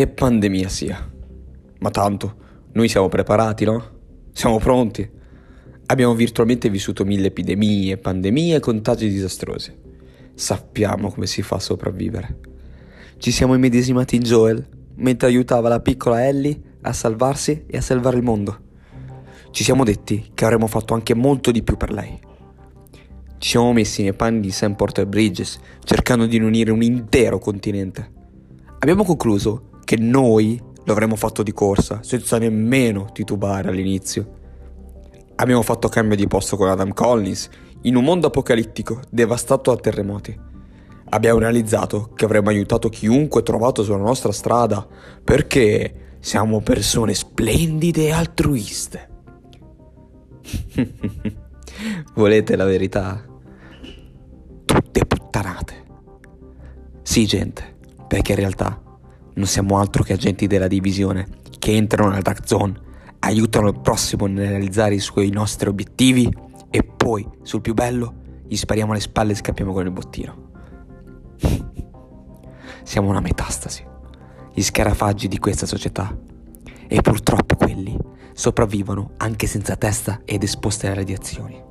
e pandemia sia. Ma tanto, noi siamo preparati, no? Siamo pronti. Abbiamo virtualmente vissuto mille epidemie, pandemie e contagi disastrosi. Sappiamo come si fa a sopravvivere. Ci siamo immedesimati in Joel mentre aiutava la piccola Ellie a salvarsi e a salvare il mondo. Ci siamo detti che avremmo fatto anche molto di più per lei. Ci siamo messi nei panni di Sam Porter Bridges cercando di unire un intero continente. Abbiamo concluso che noi lo avremmo fatto di corsa, senza nemmeno titubare all'inizio. Abbiamo fatto cambio di posto con Adam Collins, in un mondo apocalittico, devastato da terremoti. Abbiamo realizzato che avremmo aiutato chiunque trovato sulla nostra strada, perché siamo persone splendide e altruiste. Volete la verità? Tutte puttanate. Sì, gente, perché in realtà non siamo altro che agenti della divisione che entrano nella dark zone, aiutano il prossimo a realizzare i suoi nostri obiettivi e poi, sul più bello, gli spariamo alle spalle e scappiamo con il bottino. Siamo una metastasi, gli scarafaggi di questa società. E purtroppo quelli sopravvivono anche senza testa ed esposti alle radiazioni.